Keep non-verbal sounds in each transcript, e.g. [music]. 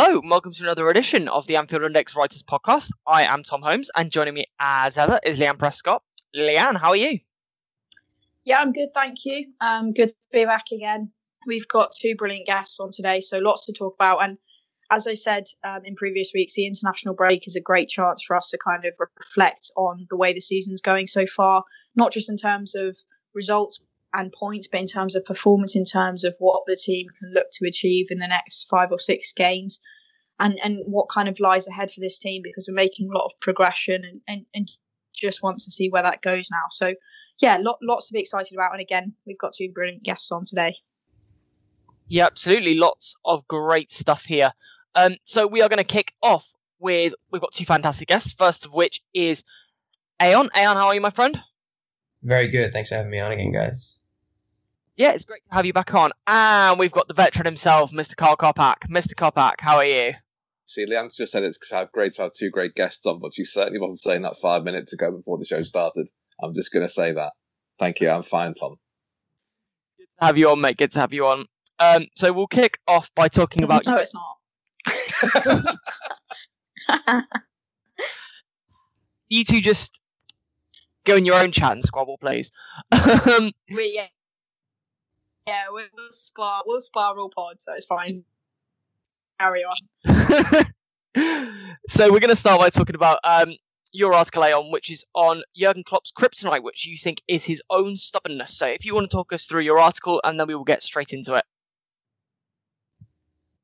Hello, welcome to another edition of the Anfield Index Writers Podcast. I am Tom Holmes, and joining me as ever is Leanne Prescott. Leanne, how are you? Yeah, I'm good, thank you. Um, good to be back again. We've got two brilliant guests on today, so lots to talk about. And as I said um, in previous weeks, the international break is a great chance for us to kind of reflect on the way the season's going so far, not just in terms of results and points, but in terms of performance, in terms of what the team can look to achieve in the next five or six games, and and what kind of lies ahead for this team because we're making a lot of progression and and, and just want to see where that goes now. So yeah, lot, lots to be excited about. And again, we've got two brilliant guests on today. Yeah, absolutely. Lots of great stuff here. Um, so we are going to kick off with we've got two fantastic guests. First of which is Ayon. Ayon, how are you, my friend? Very good. Thanks for having me on again, guys. Yeah, it's great to have you back on. And we've got the veteran himself, Mr. Karl Coppack. Mr. Kopak, how are you? See, Leanne's just said it's great to have two great guests on, but she certainly wasn't saying that five minutes ago before the show started. I'm just going to say that. Thank you. I'm fine, Tom. Good to have you on, mate. Good to have you on. Um, so we'll kick off by talking about. no, it's not. [laughs] [laughs] you two just go in your own chat and squabble, please. [laughs] um, we yeah, yeah, we'll, we'll spar we'll spar all pod, so it's fine. Carry on. [laughs] so we're going to start by talking about um, your article, Ayon, which is on Jurgen Klopp's kryptonite, which you think is his own stubbornness. So if you want to talk us through your article, and then we will get straight into it.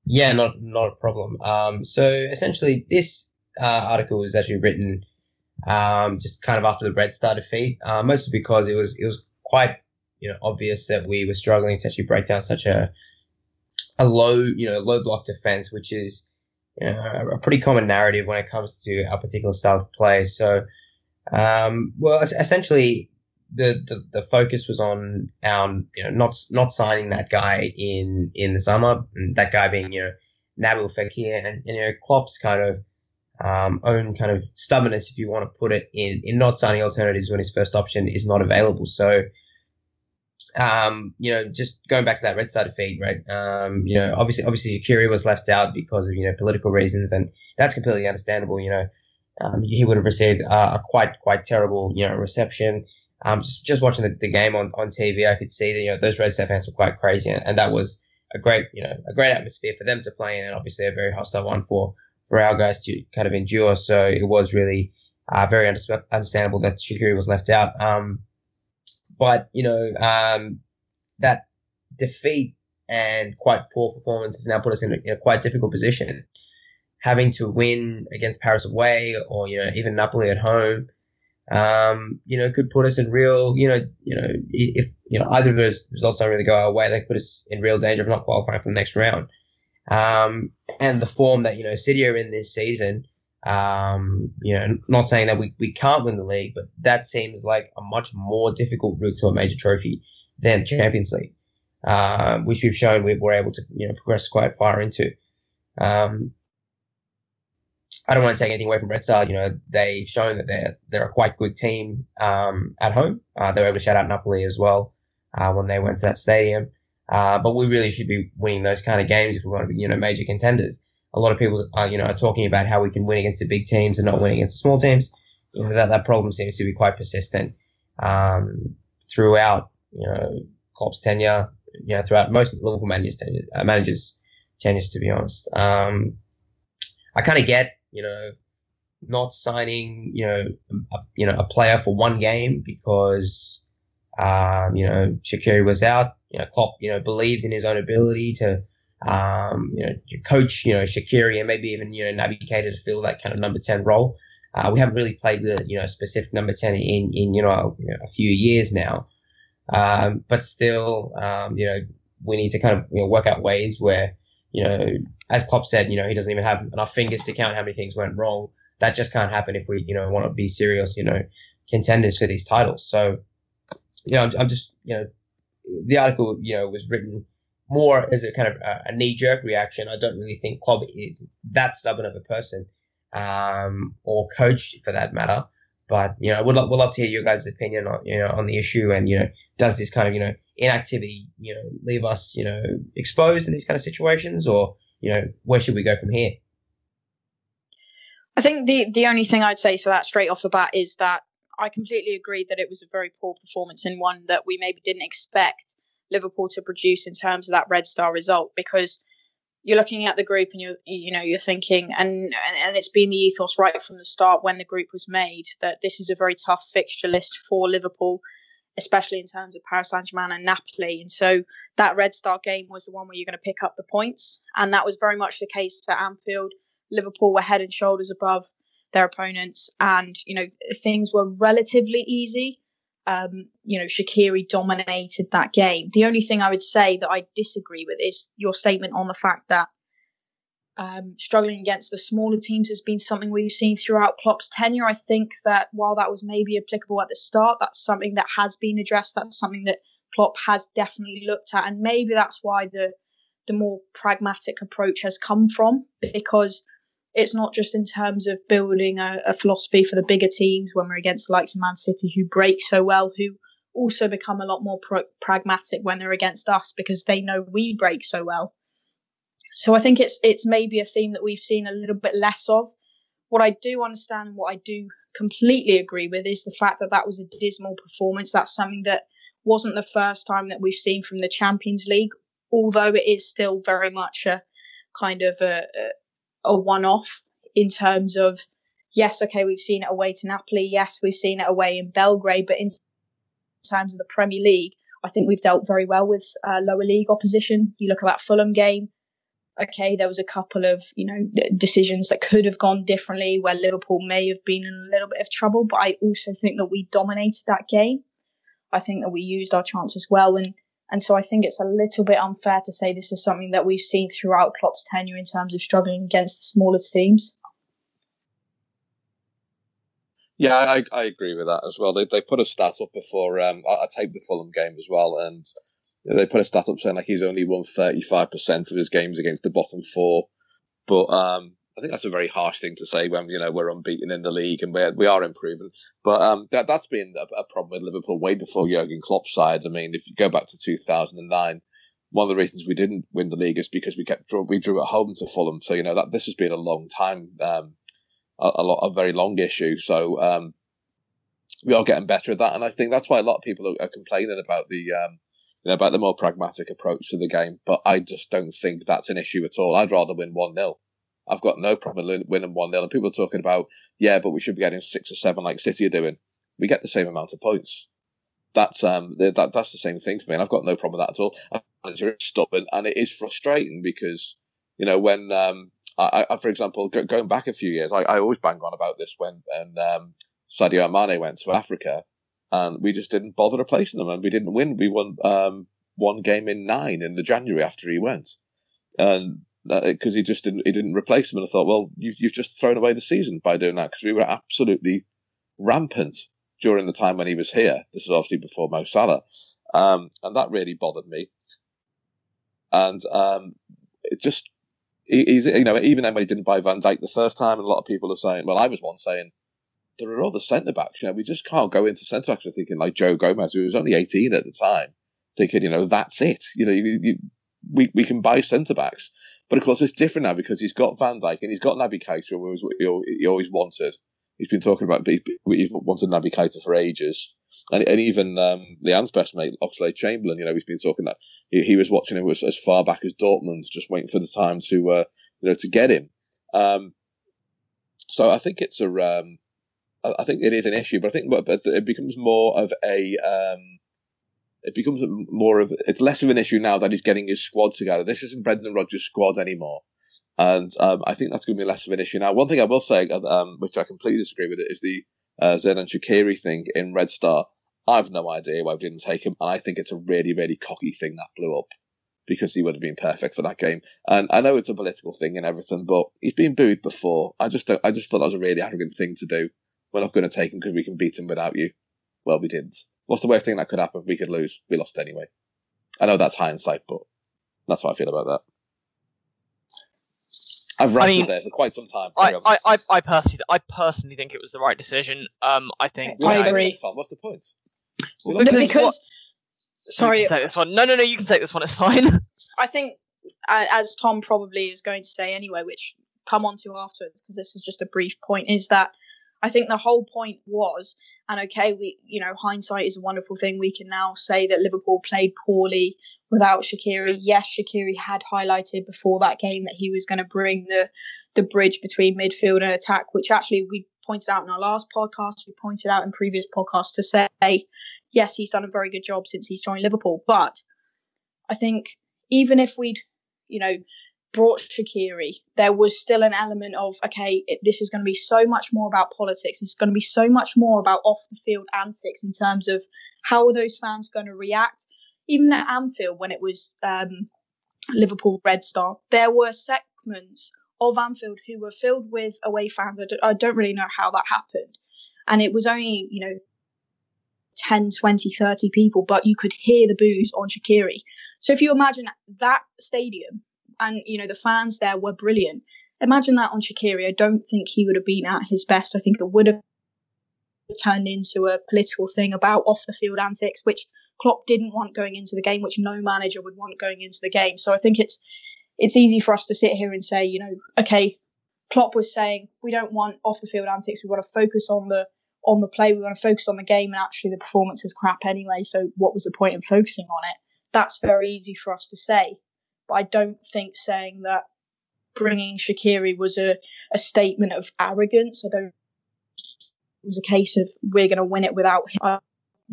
Yeah, not not a problem. Um, so essentially, this uh, article was actually written um, just kind of after the Red Star defeat, uh, mostly because it was it was quite you know obvious that we were struggling to actually break down such a a low you know low block defense, which is you know, a pretty common narrative when it comes to our particular style of play. So, um, well, essentially, the, the, the focus was on our you know not not signing that guy in in the summer, and that guy being you know Nabil Fekir, and, and you know Klopp's kind of um, own kind of stubbornness, if you want to put it, in in not signing alternatives when his first option is not available. So um, you know, just going back to that Red Star defeat, right? Um, you know, obviously, obviously, Shaqiri was left out because of you know political reasons, and that's completely understandable. You know, um, he would have received uh, a quite quite terrible you know reception. Um, just just watching the, the game on, on TV, I could see that you know those Red side fans were quite crazy, and, and that was a great you know a great atmosphere for them to play in, and obviously a very hostile one for for our guys to kind of endure. So it was really uh, very understandable that Shaqiri was left out. Um, but you know um, that defeat and quite poor performance has now put us in a, in a, quite difficult position. Having to win against Paris away, or you know even Napoli at home, um, you know could put us in real, you know, you know if you know either of those results don't really go our way, they put us in real danger of not qualifying for the next round. Um, and the form that you know City are in this season, um, you know, not saying that we, we can't win the league, but that seems like a much more difficult route to a major trophy than Champions League, uh, which we've shown we were able to, you know, progress quite far into. Um, I don't want to take anything away from Red Star. You know, they've shown that they're they're a quite good team um, at home. Uh, they were able to shout out Napoli as well uh, when they went to that stadium. Uh, but we really should be winning those kind of games if we want to be, you know, major contenders a lot of people are, you know, are talking about how we can win against the big teams and not win against the small teams. You know, that, that problem seems to be quite persistent um, throughout, you know, Klopp's tenure, you know, throughout most Liverpool managers' tenure, uh, managers' tenures, to be honest. Um, I kind of get, you know, not signing, you know, a, you know, a player for one game because, um, you know, Shaqiri was out. You know, Klopp, you know, believes in his own ability to um, you know, coach, you know, Shaqiri and maybe even, you know, Keita to fill that kind of number 10 role. Uh, we haven't really played with, you know, a specific number 10 in, in, you know, a, a few years now. Um, but still, um, you know, we need to kind of, you know, work out ways where, you know, as Klopp said, you know, he doesn't even have enough fingers to count how many things went wrong. that just can't happen if we, you know, want to be serious, you know, contenders for these titles. So, you know, I'm, I'm just, you know, the article, you know, was written more as a kind of a, a knee jerk reaction. I don't really think Klopp is that stubborn of a person, um, or coach for that matter. But you know, we'd, lo- we'd love to hear your guys' opinion on you know on the issue, and you know, does this kind of you know inactivity you know leave us you know exposed in these kind of situations, or you know, where should we go from here? I think the the only thing I'd say to that straight off the bat is that I completely agree that it was a very poor performance and one that we maybe didn't expect Liverpool to produce in terms of that Red Star result because you're looking at the group and you're you know you're thinking and and it's been the ethos right from the start when the group was made that this is a very tough fixture list for Liverpool especially in terms of Paris Saint-Germain and Napoli. And so that Red Star game was the one where you're going to pick up the points. And that was very much the case at Anfield. Liverpool were head and shoulders above their opponents and you know things were relatively easy um, you know, Shaqiri dominated that game. The only thing I would say that I disagree with is your statement on the fact that um, struggling against the smaller teams has been something we've seen throughout Klopp's tenure. I think that while that was maybe applicable at the start, that's something that has been addressed. That's something that Klopp has definitely looked at, and maybe that's why the the more pragmatic approach has come from because it's not just in terms of building a, a philosophy for the bigger teams when we're against the likes of Man City who break so well, who also become a lot more pro- pragmatic when they're against us because they know we break so well. So I think it's it's maybe a theme that we've seen a little bit less of. What I do understand and what I do completely agree with is the fact that that was a dismal performance. That's something that wasn't the first time that we've seen from the Champions League, although it is still very much a kind of a, a one off in terms of, yes, okay, we've seen it away to Napoli. Yes, we've seen it away in Belgrade. But in terms of the Premier League, I think we've dealt very well with uh, lower league opposition. You look at that Fulham game. Okay, there was a couple of you know decisions that could have gone differently, where Liverpool may have been in a little bit of trouble. But I also think that we dominated that game. I think that we used our chances well, and and so I think it's a little bit unfair to say this is something that we've seen throughout Klopp's tenure in terms of struggling against the smaller teams. Yeah, I, I agree with that as well. They, they put a stat up before um, I, I taped the Fulham game as well, and they put a stat up saying like he's only won 35% of his games against the bottom four. But um, I think that's a very harsh thing to say when you know we're unbeaten in the league and we're, we are improving. But um, that that's been a, a, problem with Liverpool way before Jurgen Klopp's sides. I mean, if you go back to 2009, one of the reasons we didn't win the league is because we kept we drew at home to Fulham. So you know that this has been a long time, um, a, a, lot, a very long issue. So um, we are getting better at that, and I think that's why a lot of people are, are complaining about the. Um, you know, about the more pragmatic approach to the game, but I just don't think that's an issue at all. I'd rather win 1 0 I've got no problem winning 1 0. And people are talking about, yeah, but we should be getting six or seven like City are doing. We get the same amount of points. That's um that that's the same thing for me, and I've got no problem with that at all. It's very stubborn, and it is frustrating because you know when um I, I for example go, going back a few years, I, I always bang on about this when and um, Sadio Mane went to Africa, and we just didn't bother replacing them, and we didn't win. We won um one game in nine in the January after he went, and because he just didn't he didn't replace him. And I thought, well, you've you've just thrown away the season by doing that because we were absolutely rampant during the time when he was here. This is obviously before Mo Salah, um, and that really bothered me. And um, it just he's you know even when he didn't buy Van Dijk the first time, and a lot of people are saying, well, I was one saying. There are other centre backs. You know, we just can't go into centre backs. Thinking like Joe Gomez, who was only 18 at the time, thinking, you know, that's it. You know, you, you, we we can buy centre backs. But of course, it's different now because he's got Van Dijk and he's got Naby Keita, who was he always wanted. He's been talking about he wanted Naby Keita for ages, and, and even um, Leanne's best mate Oxlade Chamberlain. You know, he's been talking that he, he was watching him as, as, far back as Dortmund, just waiting for the time to uh, you know to get him. Um, so I think it's a um, I think it is an issue, but I think it becomes more of a um, it becomes more of it's less of an issue now that he's getting his squad together. This isn't Brendan Rodgers' squad anymore, and um, I think that's going to be less of an issue now. One thing I will say, um, which I completely disagree with, it is the uh, Xherdan Shaqiri thing in Red Star. I have no idea why we didn't take him, and I think it's a really, really cocky thing that blew up. because he would have been perfect for that game. And I know it's a political thing and everything, but he's been booed before. I just I just thought that was a really arrogant thing to do. We're not going to take him because we can beat him without you. Well, we didn't. What's the worst thing that could happen? We could lose. We lost anyway. I know that's hindsight, but that's how I feel about that. I've ranted I mean, there for quite some time. I, I, I, I, personally, I personally think it was the right decision. Um, I think. I agree. Tom, what's the point? Well, because, because sorry, take this one. No, no, no. You can take this one. It's fine. [laughs] I think, as Tom probably is going to say anyway, which come on to afterwards, because this is just a brief point, is that I think the whole point was, and okay, we, you know, hindsight is a wonderful thing. We can now say that Liverpool played poorly without Shaqiri. Yes, Shaqiri had highlighted before that game that he was going to bring the the bridge between midfield and attack, which actually we pointed out in our last podcast. We pointed out in previous podcasts to say, yes, he's done a very good job since he's joined Liverpool. But I think even if we'd, you know, brought Shaqiri, there was still an element of, okay, it, this is going to be so much more about politics. It's going to be so much more about off the field antics in terms of how are those fans going to react even at Anfield when it was um, Liverpool Red Star, there were segments of Anfield who were filled with away fans. I don't, I don't really know how that happened. And it was only, you know, 10, 20, 30 people, but you could hear the boos on Shaqiri. So if you imagine that stadium and, you know, the fans there were brilliant, imagine that on Shaqiri. I don't think he would have been at his best. I think it would have turned into a political thing about off the field antics, which Klopp didn't want going into the game, which no manager would want going into the game. So I think it's it's easy for us to sit here and say, you know, okay, Klopp was saying we don't want off the field antics. We want to focus on the on the play. We want to focus on the game, and actually the performance was crap anyway. So what was the point in focusing on it? That's very easy for us to say, but I don't think saying that bringing Shaqiri was a, a statement of arrogance. I don't. It was a case of we're going to win it without him I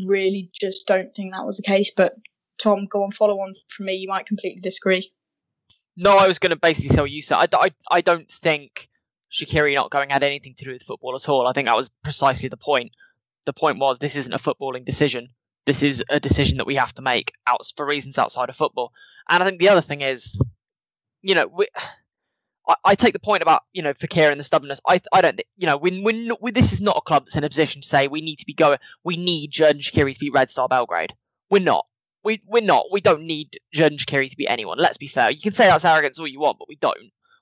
really just don't think that was the case. But Tom, go on, follow on from me. You might completely disagree. No, I was going to basically what you said. I, I, I don't think Shaqiri not going had anything to do with football at all. I think that was precisely the point. The point was this isn't a footballing decision. This is a decision that we have to make out for reasons outside of football. And I think the other thing is, you know, we, I, I, take the point about you know Fekir and the stubbornness. I I don't you know when when this is not a club that's in a position to say we need to be going. We need Xherdan Shaqiri to be Red Star Belgrade. We're not. We we're not. We don't need Xherdan Shaqiri to be anyone. Let's be fair. You can say that's arrogance all you want, but we don't.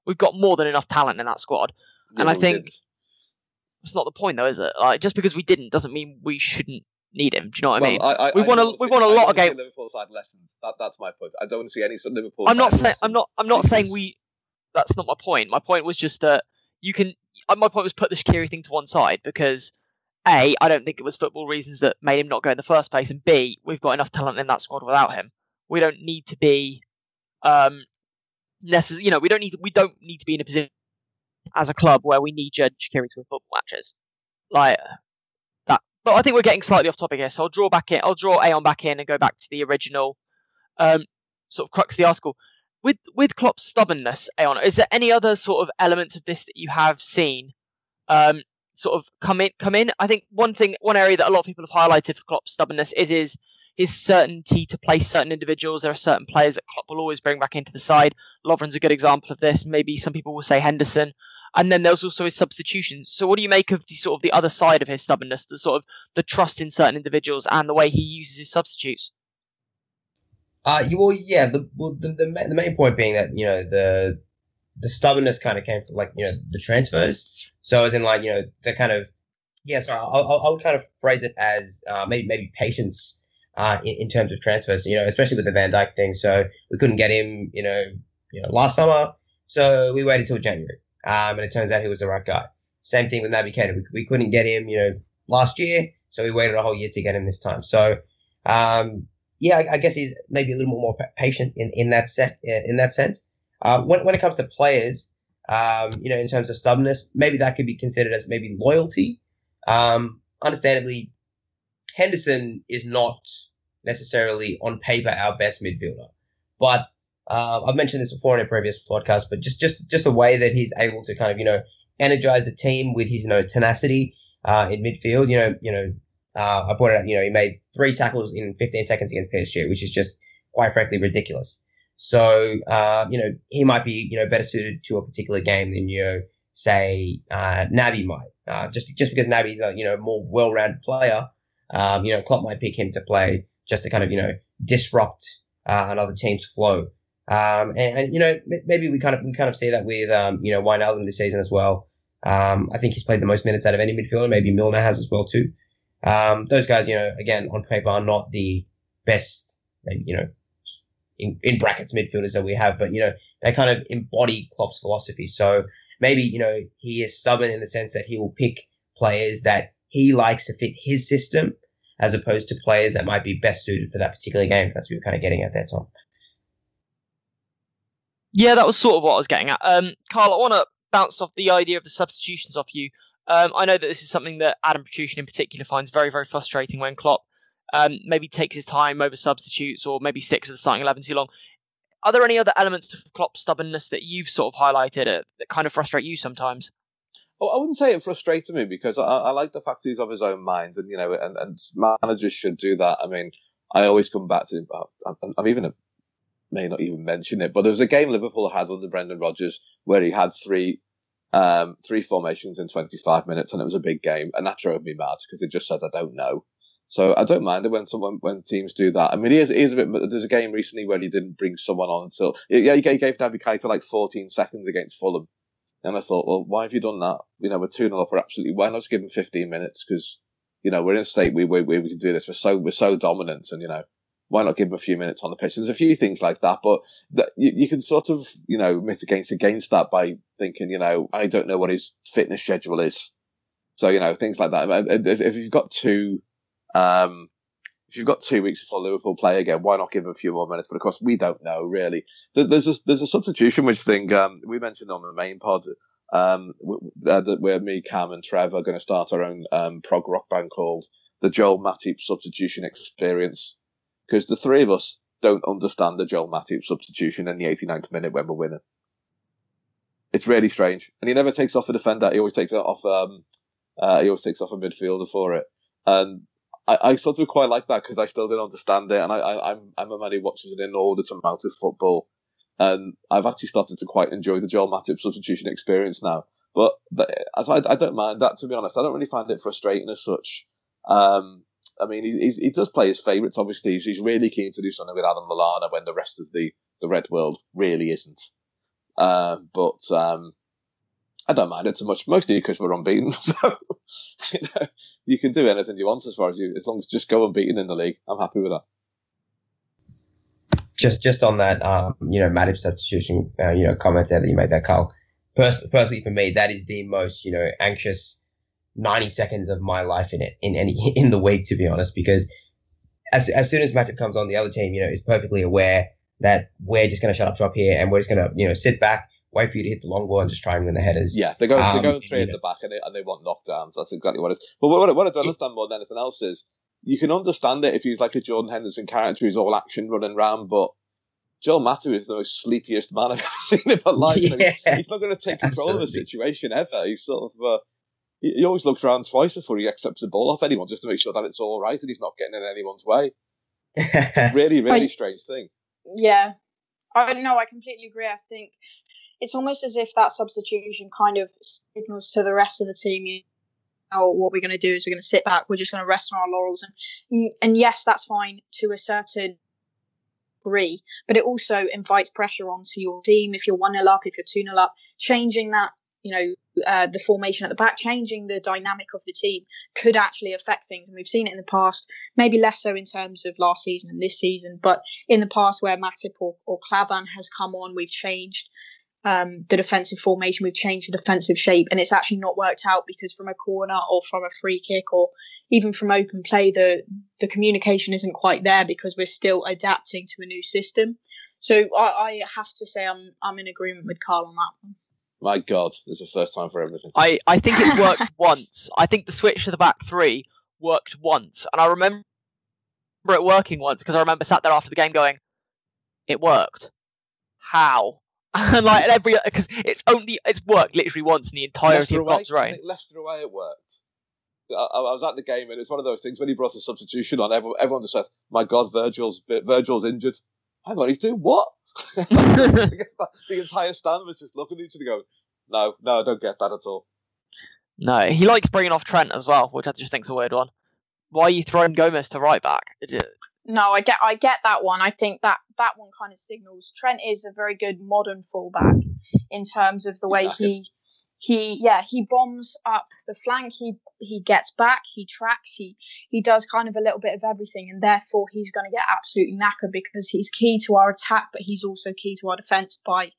We've got more than enough talent in that squad, yeah, and I think did. it's not the point though, is it? Like just because we didn't doesn't mean we shouldn't need him. Do you know what well, I mean? I, I, we want a we want a lot of games. Liverpool side lessons. That, that's my point. I don't want to see any Liverpool. I'm not saying I'm not I'm not saying we that's not my point. My point was just that you can. Uh, my point was put the Shaqiri thing to one side because a, I don't think it was football reasons that made him not go in the first place, and b, we've got enough talent in that squad without him. We don't need to be, um, necessarily. You know, we don't need. We don't need to be in a position as a club where we need Xherdan Shaqiri to win football matches, like. But I think we're getting slightly off topic here, so I'll draw back in. I'll draw Ayon back in and go back to the original, um, sort of crux of the article with with Klopp's stubbornness, Ayon, is there any other sort of elements of this that you have seen um, sort of come in? Come in. I think one thing, one area that a lot of people have highlighted for Klopp's stubbornness is his his certainty to play certain individuals. There are certain players that Klopp will always bring back into the side. Lovren's a good example of this. Maybe some people will say Henderson. And then there's also his substitutions. So what do you make of the sort of the other side of his stubbornness, the sort of the trust in certain individuals and the way he uses his substitutes? Uh, you, well, yeah. The, well, the, the the main point being that you know the the stubbornness kind of came from like you know the transfers. So as in like you know the kind of yeah. So I, I, would kind of phrase it as uh, maybe maybe patience uh, in, in terms of transfers. You know, especially with the Van Dijk thing. So we couldn't get him. You know, you know last summer. So we waited till January, um, and it turns out he was the right guy. Same thing with Naby Keita. We, we couldn't get him. You know, last year. So we waited a whole year to get him this time. So um, yeah, I, I, guess he's maybe a little more patient in, in that set in that sense. Um, when when it comes to players, um, you know, in terms of stubbornness, maybe that could be considered as maybe loyalty. Um, understandably, Henderson is not necessarily on paper our best midfielder, but uh, I've mentioned this before in a previous podcast. But just just just the way that he's able to kind of you know energize the team with his you know tenacity uh, in midfield, you know you know uh, I pointed out, you know, he made three tackles in 15 seconds against PSG, which is just quite frankly ridiculous. So, uh, you know, he might be, you know, better suited to a particular game than, you know, say, uh, Naby might. Uh, just, just because Naby's a, you know, more well-rounded player, um, you know, Klopp might pick him to play just to kind of, you know, disrupt, uh, another team's flow. Um, and, and, you know, maybe we kind of, we kind of see that with, um, you know, Wijnaldum this season as well. Um, I think he's played the most minutes out of any midfielder. Maybe Milner has as well too. Um, those guys, you know, again, on paper are not the best, you know, in, in brackets midfielders that we have, but you know they kind of embody Klopp's philosophy. So maybe you know he is stubborn in the sense that he will pick players that he likes to fit his system, as opposed to players that might be best suited for that particular game. That's what you're kind of getting at there, Tom. Yeah, that was sort of what I was getting at. Um, Karl, I want to bounce off the idea of the substitutions off you. Um, I know that this is something that Adam Petruccian in particular finds very, very frustrating when Klopp um, maybe takes his time over substitutes or maybe sticks with the starting 11 too long. Are there any other elements of Klopp's stubbornness that you've sort of highlighted uh, that kind of frustrate you sometimes? Oh, I wouldn't say it frustrated me because I, I like the fact he's of his own mind, and you know, and, and managers should do that. I mean, I always come back to. I'm, I'm even a, may not even mention it, but there was a game Liverpool had under Brendan Rodgers where he had three um, three formations in 25 minutes, and it was a big game, and that drove me mad because it just said I don't know. So I don't mind it when someone when teams do that. I mean, he is, he is a bit. There's a game recently where he didn't bring someone on until yeah, he gave, Naby Keita like 14 seconds against Fulham, and I thought, well, why have you done that? You know, we're two 0 up. We're absolutely why not just give him 15 minutes? Because you know we're in a state we, we we can do this. We're so we're so dominant, and you know why not give him a few minutes on the pitch? There's a few things like that, but that you, you can sort of you know mitigate against that by thinking, you know, I don't know what his fitness schedule is. So you know things like that. If, if you've got two um, if you've got two weeks before Liverpool play again, why not give him a few more minutes? But of course, we don't know really. There's a, there's a substitution which thing um, we mentioned on the main pod um, uh, where me, Cam, and Trev are going to start our own um, prog rock band called the Joel Matip Substitution Experience because the three of us don't understand the Joel Matip substitution in the 89th minute when we're winning. It's really strange, and he never takes off a defender. He always takes it off. Um, uh, he always takes off a midfielder for it, and I, I sort of quite like that because I still didn't understand it, and I, am I'm, I'm a man who watches an inordinate amount of football, and I've actually started to quite enjoy the Joel Matip substitution experience now. But, but as I, I don't mind that to be honest. I don't really find it frustrating as such. Um, I mean, he, he does play his favourites. Obviously, he's, really keen to do something with Adam Lallana when the rest of the the Red World really isn't. Um, but um, I don't mind it so much, mostly because we're unbeaten. [laughs] So you know, you can do anything you want as far as you, as long as just go unbeaten in the league. I'm happy with that. Just, just on that, um, you know, Matip substitution, uh, you know, comment there that you made there, Karl. Pers- personally, for me, that is the most, you know, anxious 90 seconds of my life in it, in any, [laughs] in the week, to be honest, because as, as soon as Matip comes on, the other team, you know, is perfectly aware that we're just going to shut up shop here and we're just going to, you know, sit back, wait for you to hit the long ball and just try and win the headers. Yeah, they're going, um, they're going straight at the back and they, and they want knockdowns. That's exactly what it is. But what, what I don't understand more than anything else is you can understand it if he's like a Jordan Henderson character who's all action running around, but Joel Matip is the most sleepiest man I've ever [laughs] seen in my life. [laughs] Yeah, he's not going to take control absolutely. of the situation ever. He's sort of. Uh, he, he always looks around twice before he accepts a ball off anyone just to make sure that it's all right and he's not getting in anyone's way. [laughs] really, really I, strange thing. Yeah, I no, I completely agree. I think it's almost as if that substitution kind of signals to the rest of the team, you know, what we're going to do is we're going to sit back, we're just going to rest on our laurels, and and yes, that's fine to a certain degree, but it also invites pressure onto your team if you're one 0 up, if you're two 0 up, changing that you know uh, the formation at the back, changing the dynamic of the team could actually affect things. And we've seen it in the past, maybe less so in terms of last season and this season, but in the past where Matip or, or has come on, we've changed um, the defensive formation. We've changed the defensive shape, and it's actually not worked out because from a corner or from a free kick or even from open play, the the communication isn't quite there because we're still adapting to a new system. So I, I have to say I'm I'm in agreement with Karl on that one. My God, it's the first time for everything. I, I think it's worked [laughs] once. I think the switch to the back three worked once, and I remember it working once because I remember sat there after the game going, "It worked. How?" [laughs] and like every because it's only it's worked literally once in the entirety of Klopp's reign. Leicester away, it worked. I, I, was at the game and it's one of those things when he brought a substitution on, everyone, everyone just said, "My God, Virgil's Virgil's injured." Hang on, he's doing what? [laughs] [laughs] the entire stand was just looking at each other going, no, no, I don't get that at all. No, he likes bringing off Trent as well, which I just think's a weird one. Why are you throwing Gomez to right back? No, I get I get that one. I think that that one kind of signals Trent is a very good modern fullback in terms of the way he he yeah he bombs up the flank he he gets back he tracks he he does kind of a little bit of everything and therefore he's going to get absolutely knackered because he's key to our attack but he's also key to our defense by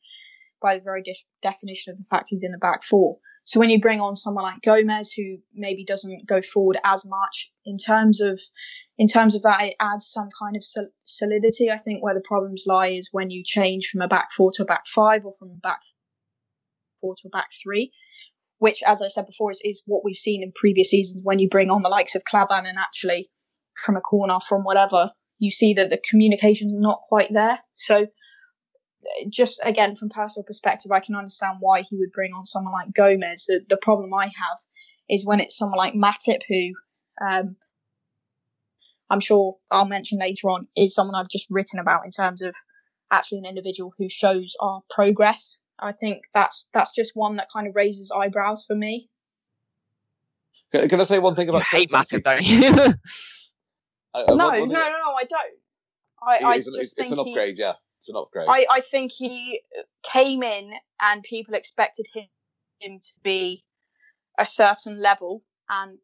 by the very de- definition of the fact he's in the back four so when you bring on someone like Gomez, who maybe doesn't go forward as much in terms of in terms of that, it adds some kind of sol- solidity. I think where the problems lie is when you change from a back four to a back five, or from a back a back three, which, as I said before, is, is what we've seen in previous seasons. When you bring on the likes of Klavan and actually from a corner, from whatever, you see that the communication's not quite there. So just again from personal perspective, I can understand why he would bring on someone like Gomez. The the problem I have is when it's someone like Matip who um, I'm sure I'll mention later on is someone I've just written about in terms of actually an individual who shows our progress. I think that's that's just one that kind of raises eyebrows for me. Can, can I say one thing about you hate Matip, don't you? [laughs] I, I no, no, no, no, I don't. I, I it's, just it's, think it's an upgrade, yeah. It's an upgrade. I, I think he came in and people expected him, him to be a certain level. And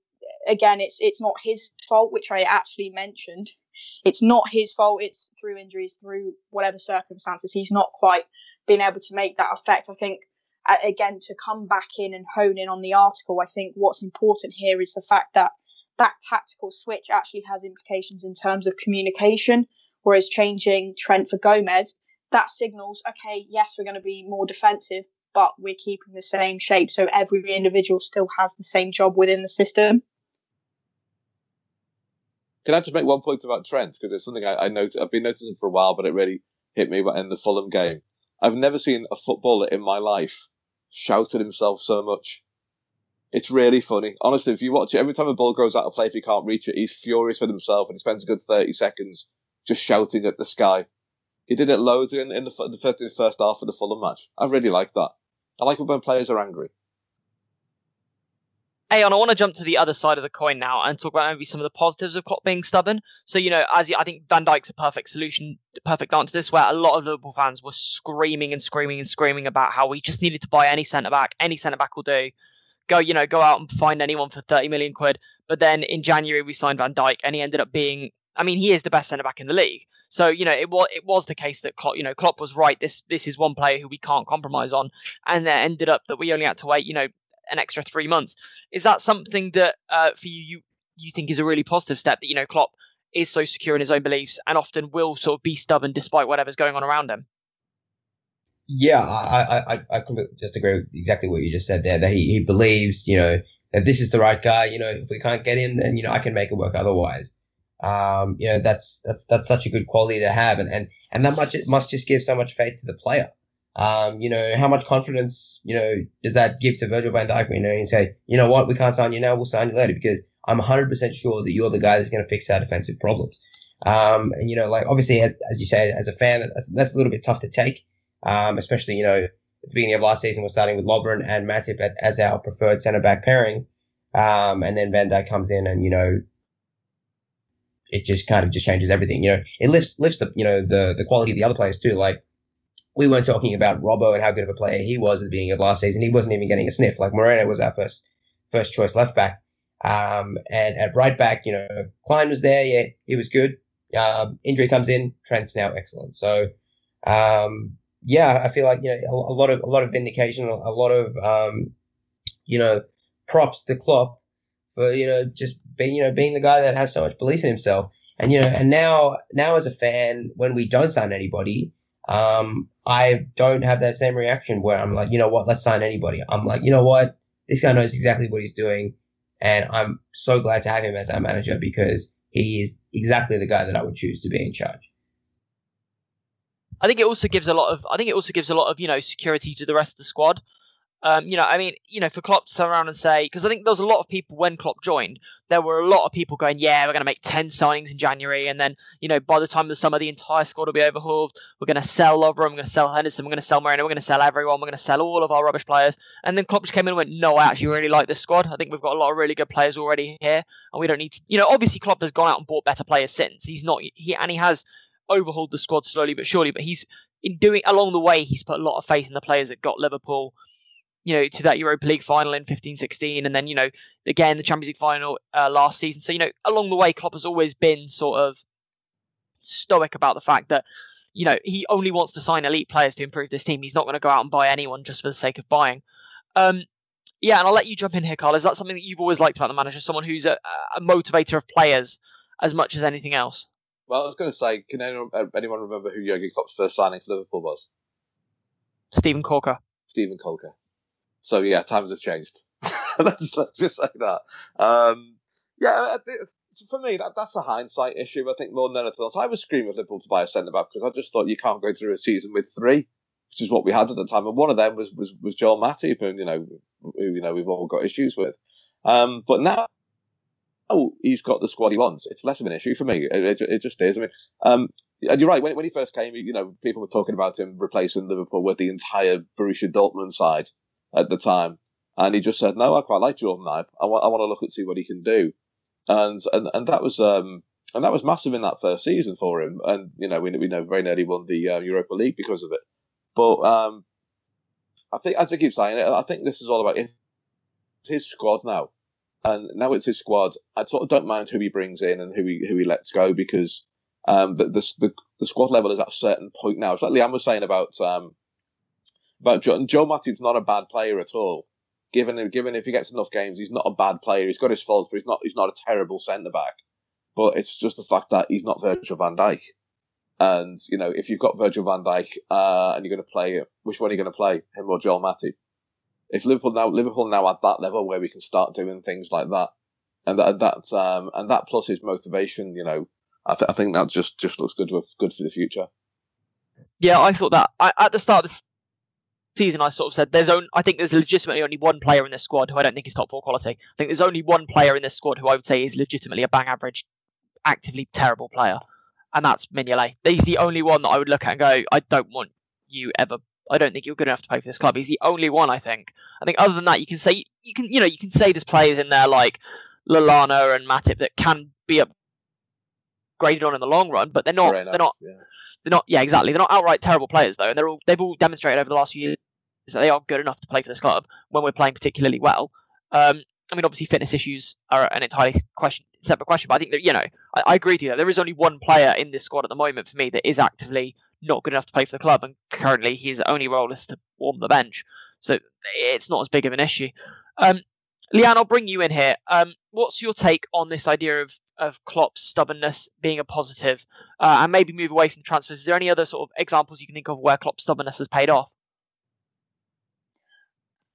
again, it's it's not his fault, which I actually mentioned. It's not his fault. It's through injuries, through whatever circumstances. He's not quite been able to make that effect. I think again to come back in and hone in on the article. I think what's important here is the fact that that tactical switch actually has implications in terms of communication Whereas changing Trent for Gomez, that signals, okay, yes, we're going to be more defensive, but we're keeping the same shape. So every individual still has the same job within the system. Can I just make one point about Trent? Because it's something I, I noticed, I've been noticing for a while, but it really hit me in the Fulham game. I've never seen a footballer in my life shout at himself so much. It's really funny. Honestly, if you watch it, every time a ball goes out of play, if he can't reach it, he's furious with himself and he spends a good 30 seconds just shouting at the sky. He did it loads in, in the, first, in the first half of the Fulham match. I really like that. I like it when players are angry. Ayon, I want to jump to the other side of the coin now and talk about maybe some of the positives of Klopp being stubborn. So, you know, as I think Van Dijk's a perfect solution, perfect answer to this, where a lot of Liverpool fans were screaming and screaming and screaming about how we just needed to buy any centre back, any centre back will do. Go, you know, go out and find anyone for 30 million quid. But then in January we signed Van Dijk and he ended up being I mean, he is the best centre back in the league. So you know, it was it was the case that Klopp, you know Klopp was right. This this is one player who we can't compromise on, and then ended up that we only had to wait, you know, an extra three months. Is that something that uh, for you you you think is a really positive step that you know Klopp is so secure in his own beliefs and often will sort of be stubborn despite whatever's going on around him? Yeah, I I I, I just agree with exactly what you just said there. That he, he believes, you know, that this is the right guy. You know, if we can't get him, then you know I can make it work otherwise. Um, you know, that's that's that's such a good quality to have, and and and that much it must just give so much faith to the player. Um, you know, how much confidence, you know, does that give to Virgil van Dijk? You know, you say, you know what, we can't sign you now, we'll sign you later because I'm 100% sure that you're the guy that's going to fix our defensive problems. Um, and you know, like obviously, as, as you say, as a fan, that's, that's a little bit tough to take. Um, especially, you know, at the beginning of last season, we're starting with Lovren and Matip as our preferred centre back pairing. Um, and then Van Dijk comes in and, you know, it just kind of just changes everything. You know, it lifts lifts the you know the the quality of the other players too. Like we weren't talking about Robbo and how good of a player he was at the beginning of last season. He wasn't even getting a sniff. Like Moreno was our first first choice left back. Um, and at right back, you know, Klein was there. Yeah, he was good. Um, injury comes in. Trent's now excellent. So, um, yeah, I feel like you know a, a, lot of a lot of vindication, a, a lot of um, you know props to Klopp for you know just being you know being the guy that has so much belief in himself. And you know, and now now as a fan, when we don't sign anybody, um, I don't have that same reaction where I'm like, you know what, let's sign anybody. I'm like, you know what, this guy knows exactly what he's doing, and I'm so glad to have him as our manager because he is exactly the guy that I would choose to be in charge. I think it also gives a lot of I think it also gives a lot of you know security to the rest of the squad Um, you know, I mean, you know, for Klopp to turn around and say, because I think there was a lot of people when Klopp joined, there were a lot of people going, yeah, we're going to make 10 signings in January. And then, you know, by the time of the summer, the entire squad will be overhauled. We're going to sell Lovren, we're going to sell Henderson, we're going to sell Moreno, we're going to sell everyone, we're going to sell all of our rubbish players. And then Klopp just came in and went, no, I actually really like this squad. I think we've got a lot of really good players already here. And we don't need to, you know, obviously Klopp has gone out and bought better players since. He's not, he, and he has overhauled the squad slowly but surely, but he's, in doing, along the way, he's put a lot of faith in the players that got Liverpool you know, to that Europa League final in 15-16, and then you know, again the Champions League final uh, last season. So you know, along the way, Klopp has always been sort of stoic about the fact that you know he only wants to sign elite players to improve this team. He's not going to go out and buy anyone just for the sake of buying. Um, yeah, and I'll let you jump in here, Karl. Is that something that you've always liked about the manager? Someone who's a, a motivator of players as much as anything else. Well, I was going to say, can anyone, uh, anyone remember who Jurgen Klopp's first signing for Liverpool was? Steven Caulker. Steven Caulker. So yeah, times have changed. [laughs] let's let's just say that. Um, yeah, for me that that's a hindsight issue. I think more than anything else, I was screaming at Liverpool to buy a centre back because I just thought you can't go through a season with three, which is what we had at the time, and one of them was was, was Joel Matip, and you know, who you know we've all got issues with. Um, but now oh, he's got the squad he wants. It's less of an issue for me. It, it, it just is. I mean, um, and you're right. When, when he first came, you know, people were talking about him replacing Liverpool with the entire Borussia Dortmund side at the time. And he just said, no, I quite like Jordan Ibe. I want, I want to look and see what he can do. And, and, and that was, um, and that was massive in that first season for him. And, you know, we, we know very nearly won the uh, Europa League because of it. But, um, I think, as I keep saying, I think this is all about his, his squad now. And now it's his squad. I sort of don't mind who he brings in and who he, who he lets go because, um, the, the, the, the squad level is at a certain point now. It's like Liam was saying about, um, but Joe, Joe Matip's not a bad player at all. Given given if he gets enough games, he's not a bad player. He's got his faults, but he's not he's not a terrible centre back. But it's just the fact that he's not Virgil van Dijk. And you know, if you've got Virgil van Dijk uh, and you're going to play, which one are you going to play, him or Joel Matip? If Liverpool now Liverpool now at that level where we can start doing things like that, and that, that um, and that plus his motivation, you know, I, th- I think that just just looks good good for the future. Yeah, I thought that I, at the start of season, I sort of said there's only I think there's legitimately only one player in this squad who I don't think is top four quality. I think there's only one player in this squad who I would say is legitimately a bang average, actively terrible player, and that's Mignolet. He's the only one that I would look at and go, I don't want you ever. I don't think you're good enough to play for this club. He's the only one I think. I think other than that, you can say you can you know you can say there's players in there like Lallana and Matip that can be upgraded on in the long run, but they're not. They're not. Yeah. They're not. Yeah, exactly. They're not outright terrible players though, and they're all they've all demonstrated over the last few years that they are good enough to play for this club when we're playing particularly well. Um, I mean, obviously, fitness issues are an entirely question, separate question, but I think that you know, I, I agree with you. That there is only one player in this squad at the moment for me that is actively not good enough to play for the club, and currently his only role is to warm the bench. So it's not as big of an issue. Um, Leanne, I'll bring you in here. Um, what's your take on this idea of of Klopp's stubbornness being a positive, uh, and maybe move away from transfers? Is there any other sort of examples you can think of where Klopp's stubbornness has paid off?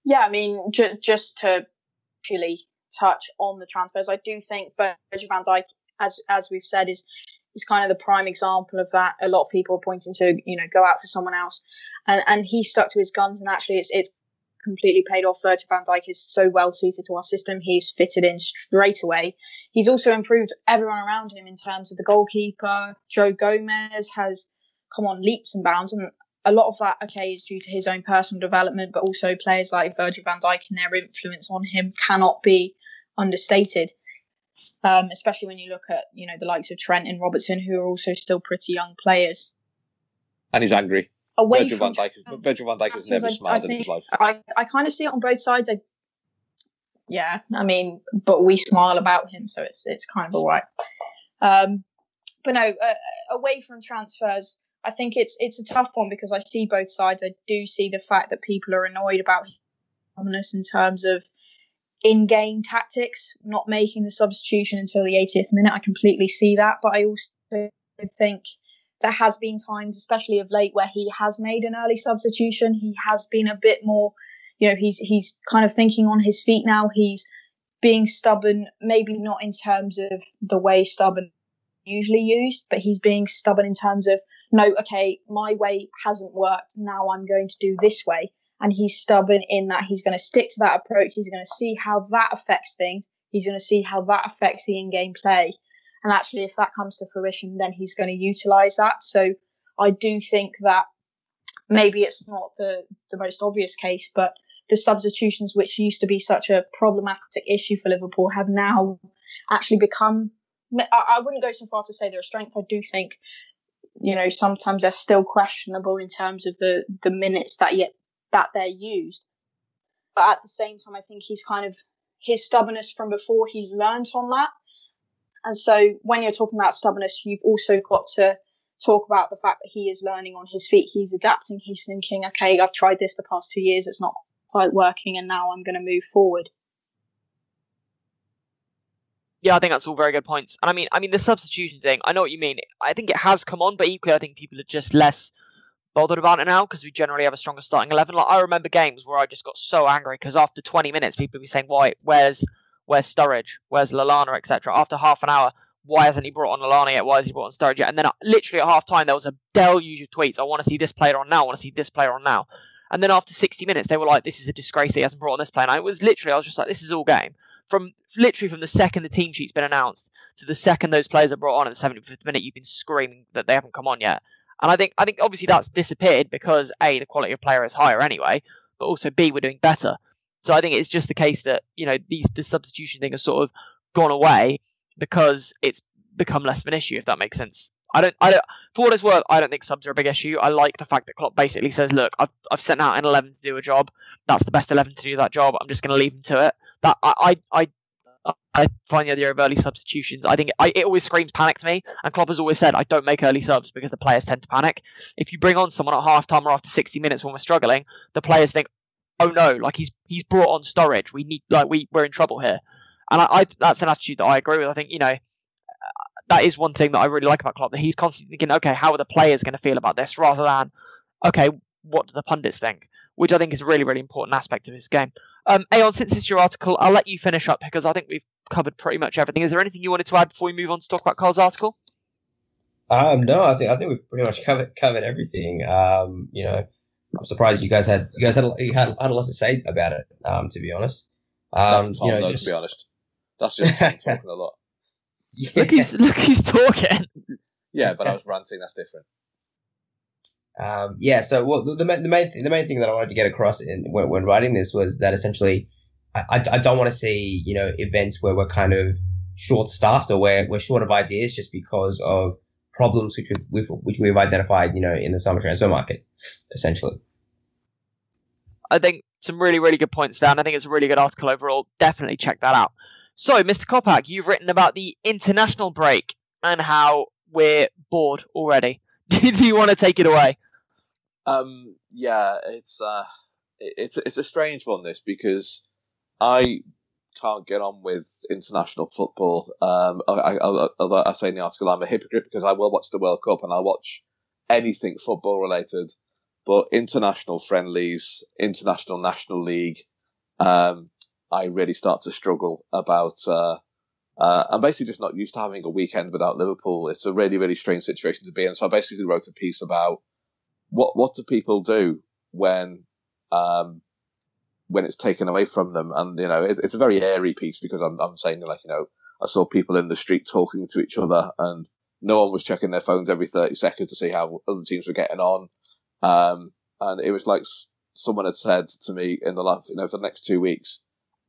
Yeah, I mean, ju- just to purely touch on the transfers, I do think Virgil van Dijk, as as we've said, is is kind of the prime example of that. A lot of people are pointing to, you know, go out for someone else, and and he stuck to his guns, and actually, it's it's completely paid off. Virgil van Dijk is so well suited to our system. He's fitted in straight away. He's also improved everyone around him in terms of the goalkeeper. Joe Gomez has come on leaps and bounds, and a lot of that, okay, is due to his own personal development, but also players like Virgil van Dijk and their influence on him cannot be understated. Um, especially when you look at, you know, the likes of Trent and Robertson, who are also still pretty young players. And he's angry. Away Virgil van Dijk, Virgil van Dijk has never I, smiled I in his life. I, I kind of see it on both sides. I, yeah, I mean, but we smile about him, so it's it's kind of all right. Um, but no, uh, away from transfers, I think it's it's a tough one because I see both sides. I do see the fact that people are annoyed about ominous in terms of in-game tactics, not making the substitution until the 80th minute. I completely see that, but I also think there has been times, especially of late, where he has made an early substitution. He has been a bit more, you know, he's he's kind of thinking on his feet now. He's being stubborn, maybe not in terms of the way stubborn usually used, but he's being stubborn in terms of no, okay, my way hasn't worked. Now I'm going to do this way. and he's stubborn in that he's going to stick to that approach. He's going to see how that affects things. He's going to see how that affects the in-game play, and actually, if that comes to fruition, then he's going to utilize that. So I do think that maybe it's not the the most obvious case, but the substitutions, which used to be such a problematic issue for Liverpool, have now actually become. I, wouldn't go so far to say they're a strength. I do think, you know, sometimes they're still questionable in terms of the the minutes that yet that they're used. But at the same time, I think he's kind of his stubbornness from before. He's learned on that, and so when you're talking about stubbornness, you've also got to talk about the fact that he is learning on his feet. He's adapting. He's thinking, okay, I've tried this the past two years. It's not quite working, and now I'm going to move forward. Yeah, I think that's all very good points. And I mean, I mean the substitution thing. I know what you mean. I think it has come on, but equally, I think people are just less bothered about it now because we generally have a stronger starting eleven. Like I remember games where I just got so angry because after 20 minutes, people would be saying, "Why? Where's where's Sturridge? Where's Lallana, etc." After half an hour, why hasn't he brought on Lallana yet? Why has he brought on Sturridge yet? And then uh, literally at half time, there was a deluge of tweets. I want to see this player on now. I want to see this player on now. And then after 60 minutes, they were like, "This is a disgrace. that He hasn't brought on this player." And I was literally, I was just like, "This is all game." From literally from the second the team sheet's been announced to the second those players are brought on at the 75th minute, you've been screaming that they haven't come on yet. And I think I think obviously that's disappeared because a the quality of player is higher anyway, but also b we're doing better. So I think it's just the case that you know these the substitution thing has sort of gone away because it's become less of an issue, if that makes sense. I don't, I don't, for what it's worth, I don't think subs are a big issue. I like the fact that Klopp basically says, look, I've, I've sent out an 11 to do a job. That's the best 11 to do that job. I'm just going to leave them to it. That, I, I, I, find the idea of early substitutions. I think it, I, it always screams panic to me. And Klopp has always said, I don't make early subs because the players tend to panic. If you bring on someone at half time or after 60 minutes when we're struggling, the players think, oh no, like he's, he's brought on Sturridge. We need, like, we, we're in trouble here. And I, I, that's an attitude that I agree with. I think, you know, that is one thing that I really like about Klopp that he's constantly thinking, okay, how are the players going to feel about this, rather than, okay, what do the pundits think? Which I think is a really, really important aspect of this game. Um, Ayon, since it's your article, I'll let you finish up because I think we've covered pretty much everything. Is there anything you wanted to add before we move on to talk about Karl's article? Um, no, I think I think we've pretty much covered covered everything. Um, you know, I'm surprised you guys had you guys had a, you had, had a lot to say about it. Um, to be honest, um, you know, just, to be honest, that's just [laughs] talking a lot. Yeah. Look who's look who's talking. Yeah, but I [laughs] was ranting. That's different. Um, yeah. So, well, the, the main the main thing that I wanted to get across in, when, when writing this was that essentially, I, I don't want to see you know events where we're kind of short staffed or where we're short of ideas just because of problems which we've, which we've identified you know in the summer transfer market, essentially. I think some really really good points Dan. I think it's a really good article overall. Definitely check that out. So, Mr. Coppack, you've written about the international break and how we're bored already. [laughs] Do you want to take it away? Um, yeah, it's uh, it's it's a strange one this because I can't get on with international football. Um, I, I, I, say in the article I'm a hypocrite because I will watch the World Cup and I watch anything football related, but international friendlies, international national league, um, I really start to struggle about. Uh, uh, I'm basically just not used to having a weekend without Liverpool. It's a really, really strange situation to be in. So I basically wrote a piece about what what do people do when um, when it's taken away from them, and you know, it's, it's a very airy piece because I'm I'm saying like you know, I saw people in the street talking to each other, and no one was checking their phones every 30 seconds to see how other teams were getting on. Um, and it was like someone had said to me in the last, you know, for the next two weeks,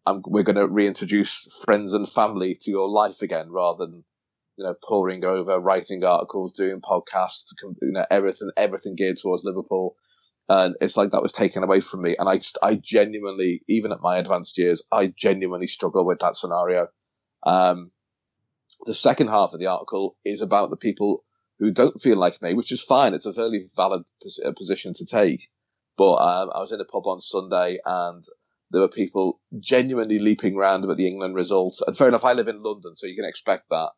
I'm, we're going to reintroduce friends and family to your life again rather than you know poring over writing articles doing podcasts you know everything everything geared towards liverpool. And it's like that was taken away from me. And i just i genuinely even at my advanced years i genuinely struggle with that scenario. Um, the second half of the article is about the people who don't feel like me which is fine. It's a fairly valid position to take. But um, i was in a pub on sunday and there were people genuinely leaping around about the England results. And fair enough, I live in London, so you can expect that.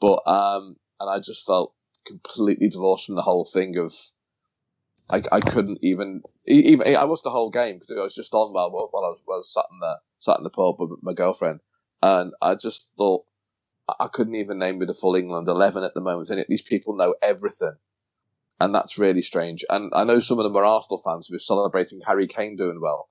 But um, and I just felt completely divorced from the whole thing of I, I couldn't even even I watched the whole game because I was just on while, while I was, while I was sat in the sat in the pub with my girlfriend, and I just thought I couldn't even name me the full England eleven at the moment. And these people know everything, and that's really strange. And I know some of them are Arsenal fans who are celebrating Harry Kane doing well,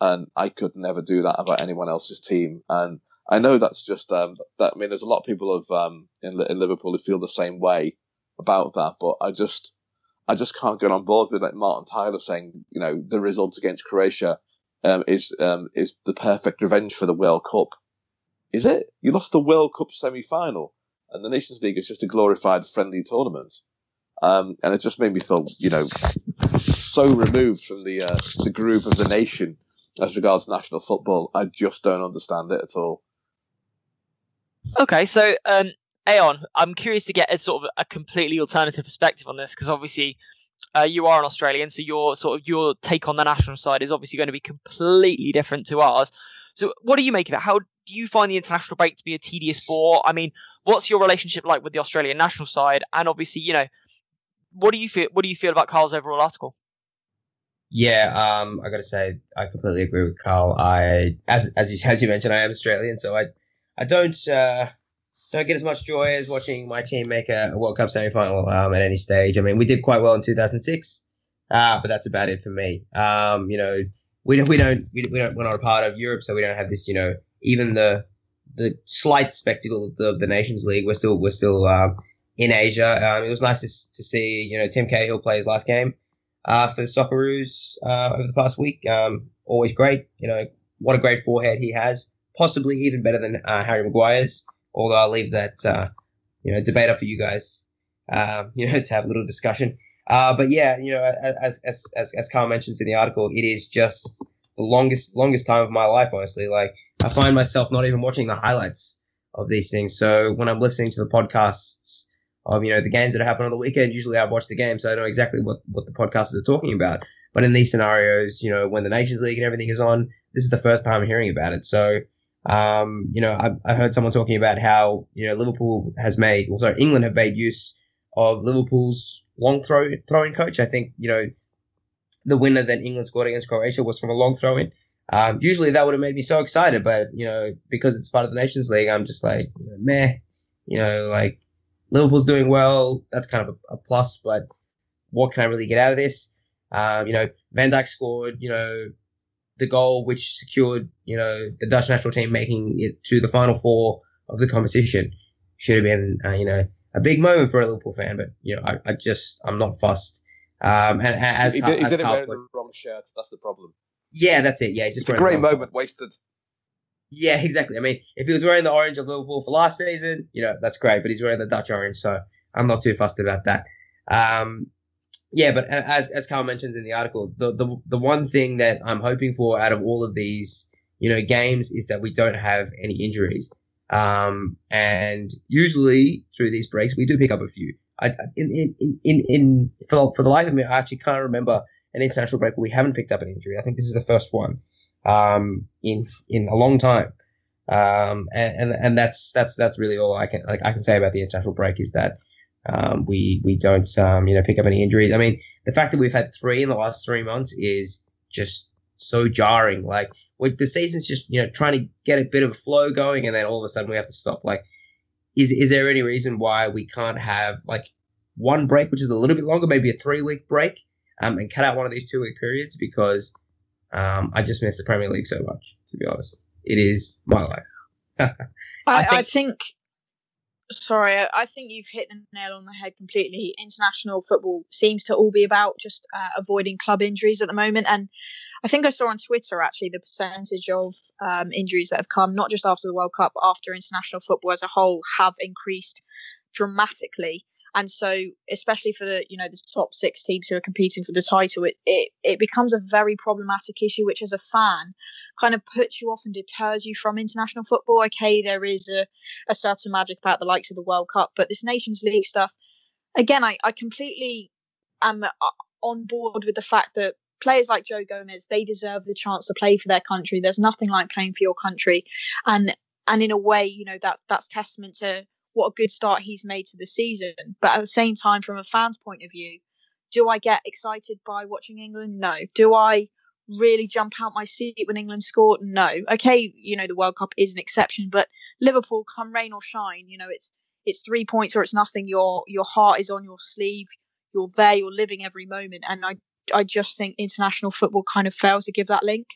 and I could never do that about anyone else's team. And I know that's just um, that. I mean, there's a lot of people of um, in, in Liverpool who feel the same way about that, but I just I just can't get on board with like Martin Tyler saying, you know, the result against Croatia um, is um, is the perfect revenge for the World Cup. Is it? You lost the World Cup semi final, and the Nations League is just a glorified friendly tournament. Um, and it just made me feel, you know, so removed from the uh, the groove of the nation as regards national football. I just don't understand it at all. Okay, so um, Ayon, I'm curious to get a sort of a completely alternative perspective on this because obviously uh, you are an Australian, so your sort of your take on the national side is obviously going to be completely different to ours. So, what do you make of it? How do you find the international break to be a tedious bore? I mean, what's your relationship like with the Australian national side? And obviously, you know, what do you feel? What do you feel about Karl's overall article? Yeah, um, I got to say, I completely agree with Karl. I, as as you as you mentioned, I am Australian, so I I don't uh, don't get as much joy as watching my team make a, World Cup semi final um, at any stage. I mean, we did quite well in 2006, uh, but that's about it for me. Um, you know, we we don't we, we don't we're not a part of Europe, so we don't have this, you know, even the, the slight spectacle of the, the Nations League. We're still, we're still, um, in Asia. Um, it was nice to, to see, you know, Tim Cahill play his last game, uh, for Socceroos, uh, over the past week. Um, always great. You know, what a great forehead he has. Possibly even better than, uh, Harry Maguire's although I'll leave that uh, you know debate up for you guys, um, [laughs] you know, to have a little discussion. Uh, but yeah, you know, as, as as as Karl mentions in the article, it is just the longest longest time of my life. Honestly, like I find myself not even watching the highlights of these things. So when I'm listening to the podcasts of you know the games that happen on the weekend, usually I watch the game, so I know exactly what what the podcasters are talking about. But in these scenarios, you know, when the Nations League and everything is on, this is the first time I'm hearing about it. So um, you know, I, I, heard someone talking about how you know Liverpool has made, well, sorry, England have made use of Liverpool's long throw throwing coach. I think you know the winner that England scored against Croatia was from a long throw in. Um, usually that would have made me so excited, but you know because it's part of the Nations League, I'm just like meh. You know, like Liverpool's doing well. That's kind of a, a plus, but what can I really get out of this? Um, you know, Van Dijk scored. You know, the goal which secured, you know, the Dutch national team making it to the final four of the competition. Should have been, uh, you know, a big moment for a Liverpool fan, but you know, I, I just I'm not fussed. Um, and as he, did, he didn't wear the wrong shirt. That's the problem. Yeah, that's it. Yeah, just it's a great moment wasted. Yeah, exactly. I mean, if he was wearing the orange of Liverpool for last season, you know, that's great. But he's wearing the Dutch orange, so I'm not too fussed about that. Um, yeah, but as as Karl mentions in the article, the, the the one thing that I'm hoping for out of all of these, you know, games is that we don't have any injuries. Um, and usually through these breaks, we do pick up a few. I, in, in, in, in, for, for the life of me, I actually can't remember an international break where we haven't picked up an injury. I think this is the first one, um, in, in a long time. Um, and, and, and that's, that's, that's really all I can, like, I can say about the international break is that, um, we we don't um, you know pick up any injuries. I mean, the fact that we've had three in the last three months is just so jarring. Like the season's just you know trying to get a bit of a flow going, and then all of a sudden we have to stop. Like, is is there any reason why we can't have like one break, which is a little bit longer, maybe a three week break, um, and cut out one of these two week periods? Because um, I just miss the Premier League so much. To be honest, it is my life. I, [laughs] I, think, I think sorry, I think you've hit the nail on the head completely. International football seems to all be about just uh, avoiding club injuries at the moment. And I think I saw on Twitter actually the percentage of um, injuries that have come, not just after the World Cup, but after international football as a whole, have increased dramatically and so especially for the you know the top six teams who are competing for the title it, it it becomes a very problematic issue which as a fan kind of puts you off and deters you from international football. Okay there is a, a certain magic about the likes of the world cup but this nations league stuff again i, I completely am uh, on board with the fact that players like joe gomez they deserve the chance to play for their country. There's nothing like playing for your country. And and in a way you know that that's testament to what a good start he's made to the season. But at the same time, from a fan's point of view, do I get excited by watching England? No. Do I really jump out my seat when England scored? No. Okay, you know the World Cup is an exception, but Liverpool, come rain or shine, you know it's it's three points or it's nothing. Your your heart is on your sleeve. you're there, you're living every moment, and I I just think international football kind of fails to give that link.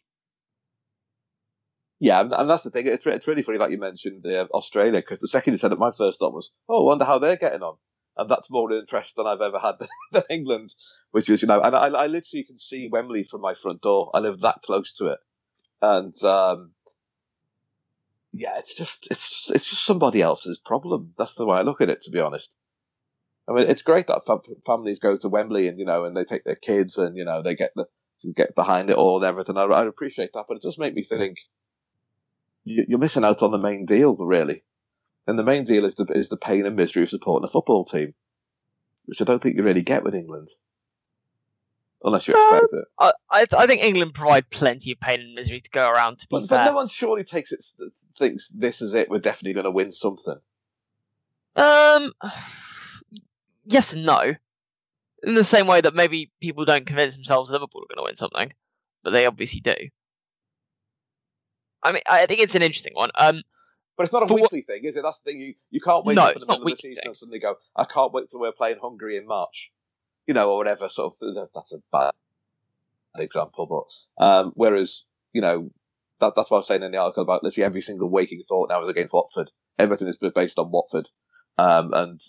Yeah, and that's the thing. It's, it's really funny that you mentioned uh, Australia because the second you said it, my first thought was, oh, I wonder how they're getting on. And that's more interest than I've ever had [laughs] than England, which is, you know, and I, I literally can see Wembley from my front door. I live that close to it. And, um, yeah, it's just, it's, it's just somebody else's problem. That's the way I look at it, to be honest. I mean, it's great that families go to Wembley and, you know, and they take their kids and, you know, they get the, get behind it all and everything. I, I appreciate that, but it does make me think, you're missing out on the main deal, really. And the main deal is the is the pain and misery of supporting a football team, which I don't think you really get with England, unless you expect it. I I think England provide plenty of pain and misery to go around. To be but, fair, but no one surely takes it thinks this is it. We're definitely going to win something. Um, yes and no. In the same way that maybe people don't convince themselves Liverpool are going to win something, but they obviously do. I mean, I think it's an interesting one. Um, but it's not a weekly what... thing, is it? That's the thing. You, you can't wait no, in the middle of the season thing. and suddenly go, I can't wait till we're playing Hungary in March, you know, or whatever. Sort of that's a bad example, but um, whereas you know that, that's what I was saying in the article about literally every single waking thought now is against Watford. Everything is based on Watford, um, and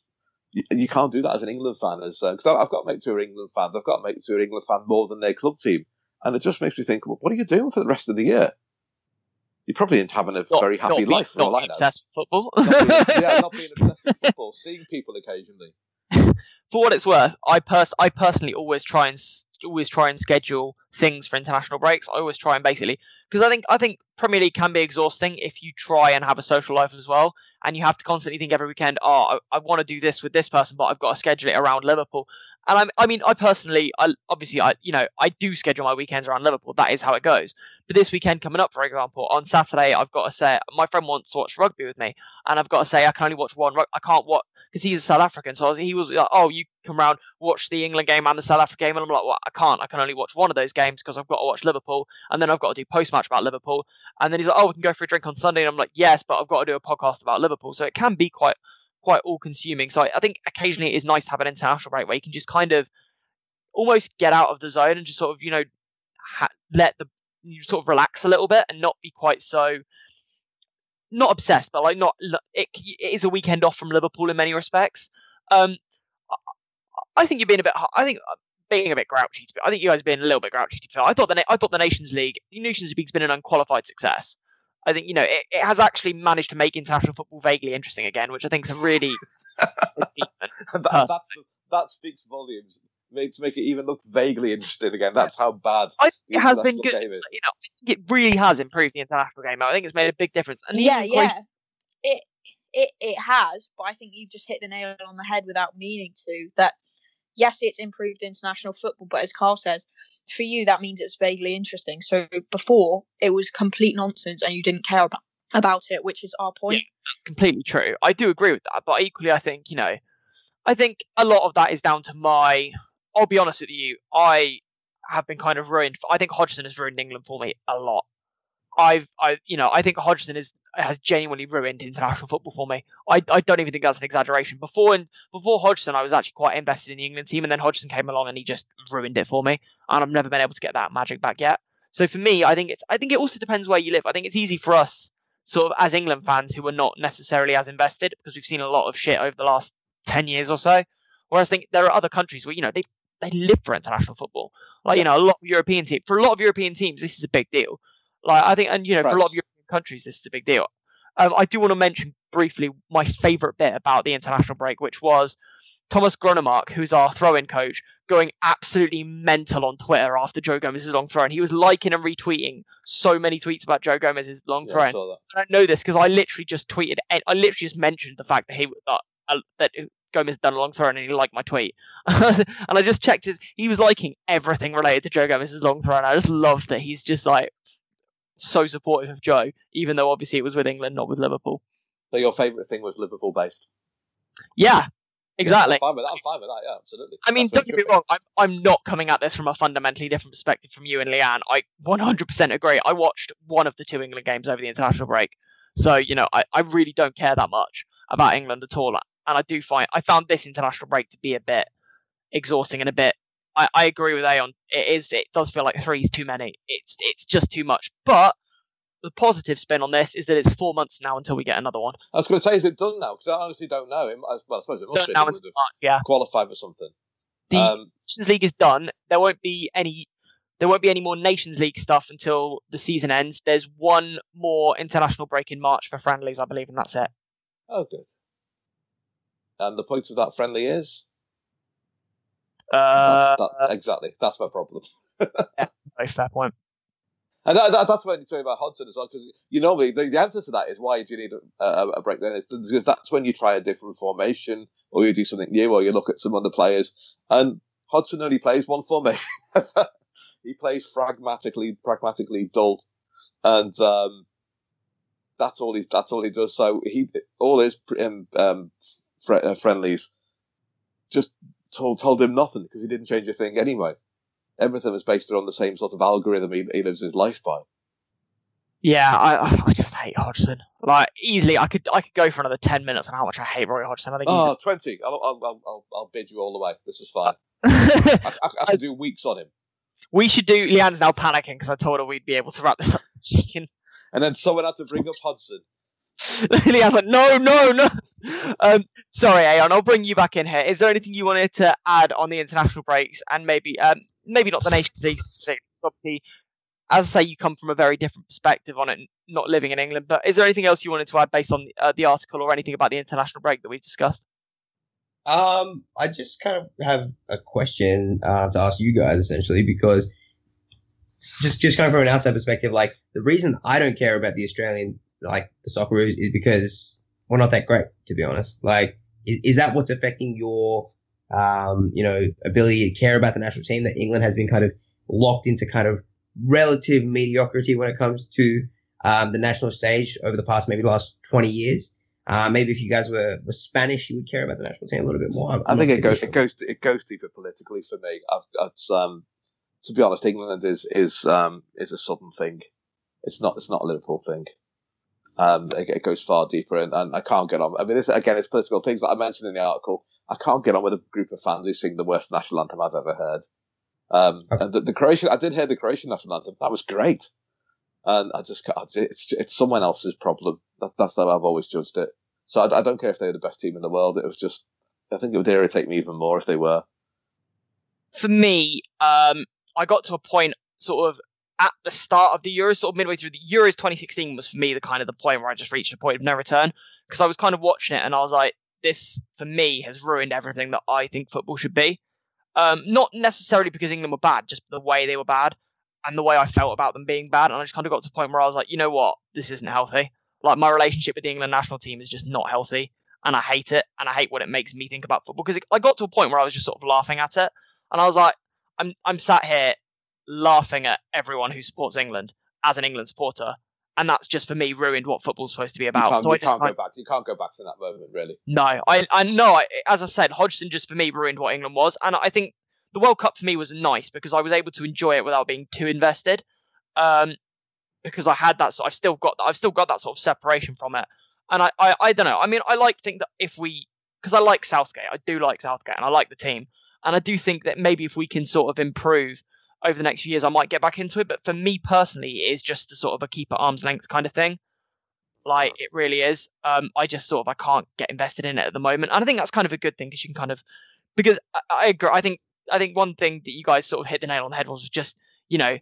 you, you, can't do that as an England fan. As because uh, I've got mates who are England fans, I've got mates who are England fan more than their club team, and it just makes me think, well, what are you doing for the rest of the year? You're probably having a not, very happy life. not being obsessed with football. not being, yeah, not being [laughs] obsessed with football, seeing people occasionally. For what it's worth, I pers- I personally always try and always try and schedule things for international breaks. I always try and basically because I think I think Premier League can be exhausting if you try and have a social life as well, and you have to constantly think every weekend, oh, I, I want to do this with this person, but I've got to schedule it around Liverpool. And I'm, I mean, I personally, I obviously, I you know, I do schedule my weekends around Liverpool. That is how it goes. But this weekend coming up, for example, on Saturday, I've got to say, my friend wants to watch rugby with me, and I've got to say, I can only watch one. I can't watch because he's a South African. So he was like, "Oh, you come round, watch the England game and the South Africa game," and I'm like, "Well, I can't. I can only watch one of those games because I've got to watch Liverpool, and then I've got to do post match about Liverpool." And then he's like, "Oh, we can go for a drink on Sunday," and I'm like, "Yes, but I've got to do a podcast about Liverpool." So it can be quite quite all consuming. So I, I think occasionally it is nice to have an international break where you can just kind of almost get out of the zone and just sort of you know ha- let the you sort of relax a little bit and not be quite so not obsessed, but like not it, it is a weekend off from Liverpool in many respects. Um, I think you've been a bit. I think uh, being a bit grouchy. I think you guys are being a little bit grouchy. To I thought the I thought the Nations League, the Nations League's been an unqualified success. I think you know it, it has actually managed to make international football vaguely interesting again, which I think is a really [laughs] that, that, that speaks volumes to make it even look vaguely interesting again. That's how bad I it has been good. You know, it really has improved the international game. I think it's made a big difference. And yeah, yeah, it it it has. But I think you've just hit the nail on the head without meaning to. That yes, it's improved international football, but as Karl says, for you that means it's vaguely interesting. So before it was complete nonsense and you didn't care about about it, which is our point. Yeah, that's completely true. I do agree with that, but equally, I think you know, I think a lot of that is down to my I'll be honest with you, I have been kind of ruined. I think Hodgson has ruined England for me a lot. I've, I, you know, I think Hodgson is has genuinely ruined international football for me. I, I don't even think that's an exaggeration. Before before Hodgson, I was actually quite invested in the England team, and then Hodgson came along and he just ruined it for me. And I've never been able to get that magic back yet. So for me, I think it's, I think it also depends where you live. I think it's easy for us, sort of as England fans who are not necessarily as invested, because we've seen a lot of shit over the last ten years or so. Whereas I think there are other countries where you know they they live for international football. Like you know, a lot of European teams for a lot of European teams, this is a big deal. Like I think, and you know, for a lot of European countries, this is a big deal. Um, I do want to mention briefly my favourite bit about the international break, which was Thomas Grønnemark, who's our throw-in coach, going absolutely mental on Twitter after Joe Gomez's long throw, and he was liking and retweeting so many tweets about Joe Gomez's long yeah, throw. I, I know this because I literally just tweeted, I literally just mentioned the fact that he uh, that Gomez done a long throw and he liked my tweet. [laughs] and I just checked his he was liking everything related to Joe Gomez's long throw and I just love that he's just like so supportive of Joe, even though obviously it was with England, not with Liverpool. So your favourite thing was Liverpool based? Yeah, exactly. Yeah, I'm, fine with that. I'm fine with that. Yeah, absolutely. I mean, That's don't get me wrong. I'm, I'm not coming at this from a fundamentally different perspective from you and Leanne. I 100% agree. I watched one of the two England games over the international break, so you know I, I really don't care that much about England at all and I do find I found this international break to be a bit exhausting and a bit. I, I agree with Ayon. It is. It does feel like three is too many. It's it's just too much. But the positive spin on this is that it's four months now until we get another one. I was going to say, is it done now? Because I honestly don't know. It, well, I suppose it must Done be. now It would March, yeah. qualified for something. The Um, Nations League is done. There won't be any. There won't be any more Nations League stuff until the season ends. There's one more international break in March for friendlies, I believe, and that's it. oh, good. And the point of that friendly is Uh, that's, that, exactly that's my problem. [laughs] very fair point. And that, that, that's when you talk about Hodgson as well, because you normally the, the answer to that is why do you need a, a, a break then? It's because that's when you try a different formation, or you do something new, or you look at some other players. And Hodgson only plays one formation. [laughs] he plays pragmatically, pragmatically dull, and um, that's all he's that's all he does. So he all his um, um, fr- uh, friendlies just told told him nothing because he didn't change a thing anyway. Everything was based around the same sort of algorithm he, he lives his life by. Yeah, I I just hate Hodgson. Like easily, I could I could go for another ten minutes on how much I hate Roy Hodgson. I think Oh, 20. I'll, I'll, I'll, I'll, I'll bid you all the way. This is fine. [laughs] I, I, I could do weeks on him. we should do. Leanne's now panicking because I told her we'd be able to wrap this up. She [laughs] can. And then someone had to bring up Hodgson. [laughs] Leanne's like, no, no, no. Um, sorry, Ayon. I'll bring you back in here. Is there anything you wanted to add on the international breaks and maybe, um, maybe not the Nations League? As I say, you come from a very different perspective on it, not living in England. But is there anything else you wanted to add based on uh, the article or anything about the international break that we've discussed? Um, I just kind of have a question uh, to ask you guys essentially because just just kind of from an outside perspective, like the reason I don't care about the Australian like the Socceroos is because we're not that great, to be honest. Like, is, is that what's affecting your um, you know, ability to care about the national team that England has been kind of locked into kind of relative mediocrity when it comes to um, the national stage over the past maybe last 20 years. Uh, maybe if you guys were, were Spanish, you would care about the national team a little bit more. I'm, I think it goes sure. it goes it goes deeper politically for me. I've, it's um to be honest, England is is um is a southern thing. It's not it's not a Liverpool thing. Um, it, it goes far deeper, and, and I can't get on. I mean, this again, it's political things that I mentioned in the article. I can't get on with a group of fans who sing the worst national anthem I've ever heard. Um, Okay. and the, the Croatian, I did hear the Croatian national anthem. That was great, and I just, it's it's someone else's problem. That, that's how I've always judged it. So I, I don't care if they're the best team in the world. It was just I think it would irritate me even more if they were. for me, um, I got to a point sort of at the start of the Euros, sort of midway through the Euros 2016 was for me the kind of the point where I just reached a point of no return because I was kind of watching it and I was like, this for me has ruined everything that I think football should be. Um, not necessarily because England were bad, just the way they were bad and the way I felt about them being bad. And I just kind of got to a point where I was like, you know what, this isn't healthy. Like my relationship with the England national team is just not healthy, and I hate it, and I hate what it makes me think about football because I got to a point where I was just sort of laughing at it, and I was like, I'm I'm sat here laughing at everyone who supports England as an England supporter, and that's just for me ruined what football's supposed to be You about. can't, so I you just can't go back. You can't go back from that moment, really. no, I I know. I, as I said, Hodgson just for me ruined what England was, and I think the World Cup for me was nice because I was able to enjoy it without being too invested. Um, because I had that, so I've still got I've still got that sort of separation from it, and I I, I don't know. I mean, I like think that if we because I like Southgate, I do like Southgate, and I like the team, and I do think that maybe if we can sort of improve over the next few years, I might get back into it. But for me personally, it is just a sort of a keep at arm's length kind of thing. Like it really is. Um, I just sort of I can't get invested in it at the moment, and I think that's kind of a good thing because you can kind of because I, I agree. I think I think one thing that you guys sort of hit the nail on the head was just you know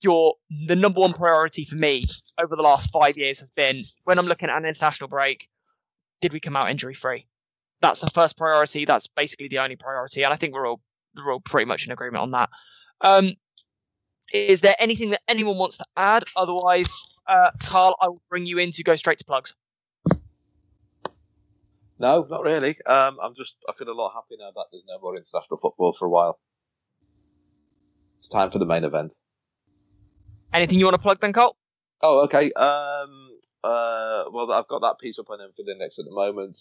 your the number one priority for me over the last five years has been when I'm looking at an international break, did we come out injury free? That's the first priority. That's basically the only priority, and I think we're all we're all pretty much in agreement on that. Um, is there anything that anyone wants to add? Otherwise, uh, Karl, I will bring you in to go straight to plugs. No, not really. Um, I'm just I feel a lot happier now that there's no more international football for a while. It's time for the main event. Anything you want to plug then, Karl? Oh, okay. Um, uh, well, I've got that piece up on Anfield Index at the moment.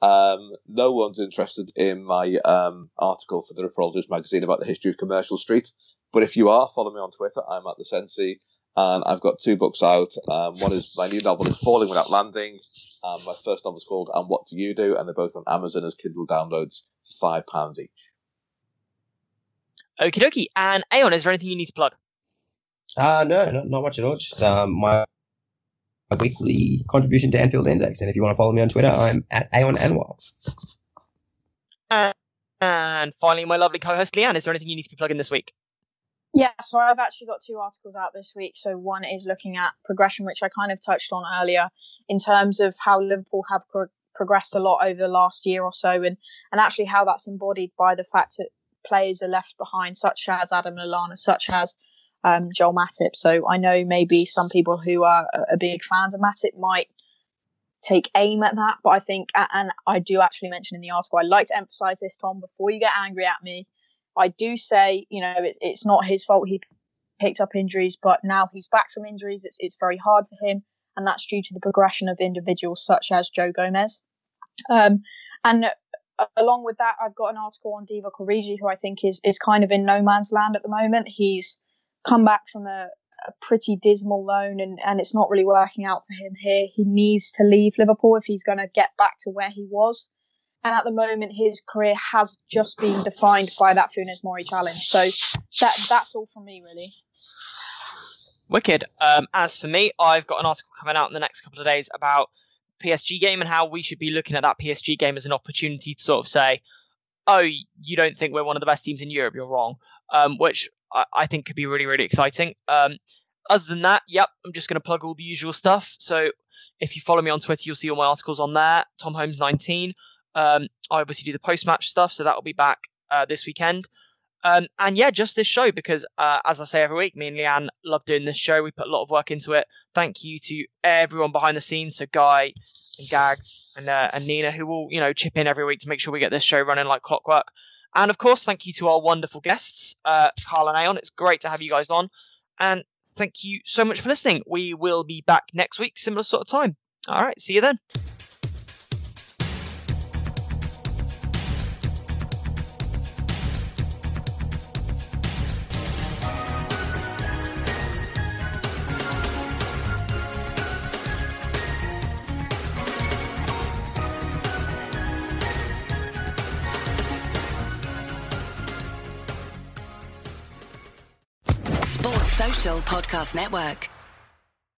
Um, no one's interested in my um, article for the Reporters magazine about the history of Commercial Street. But if you are, follow me on Twitter. I'm at the Sensi, and I've got two books out. Um, one is my new novel is Falling Without Landing. Um, my first novel is called And What Do You Do? And they're both on Amazon as Kindle downloads, for five pounds each. Okie dokie. And Ayon, is there anything you need to plug? Uh, no, not, not much at all. Just um, my weekly contribution to Anfield Index. And if you want to follow me on Twitter, I'm at Ayon Anwar. Uh, and finally, my lovely co-host Leanne, is there anything you need to be plugging this week? Yeah, so I've actually got two articles out this week. So one is looking at progression, which I kind of touched on earlier, in terms of how Liverpool have pro- progressed a lot over the last year or so, and and actually how that's embodied by the fact that players are left behind, such as Adam Lallana, such as um, Joel Matip. So I know maybe some people who are, are big fans of Matip might take aim at that, but I think, and I do actually mention in the article, I like to emphasize this, Tom, before you get angry at me. I do say, you know, it's, it's not his fault he picked up injuries, but now he's back from injuries. It's, it's very hard for him, and that's due to the progression of individuals such as Joe Gomez. Um, and along with that, I've got an article on Divock Origi, who I think is is kind of in no man's land at the moment. He's come back from a, a pretty dismal loan, and, and it's not really working out for him here. He needs to leave Liverpool if he's going to get back to where he was. And at the moment, his career has just been defined by that Funes Mori challenge. So that that's all from me, really. Wicked. Um, as for me, I've got an article coming out in the next couple of days about PSG game and how we should be looking at that PSG game as an opportunity to sort of say, oh, you don't think we're one of the best teams in Europe, you're wrong. Um, which I, I, think could be really, really exciting. Um, other than that, yep, I'm just going to plug all the usual stuff. So if you follow me on Twitter, you'll see all my articles on there. Tom Holmes 19. Um, I obviously do the post match stuff, so that will be back uh, this weekend. Um, and yeah, just this show because, uh, as I say every week, me and Leanne love doing this show. We put a lot of work into it. Thank you to everyone behind the scenes, so Guy and Gags and uh, and Nina, who will you know chip in every week to make sure we get this show running like clockwork. And of course, thank you to our wonderful guests, uh, Karl and Ayon. It's great to have you guys on, and thank you so much for listening. We will be back next week, similar sort of time. All right, see you then. Podcast Network.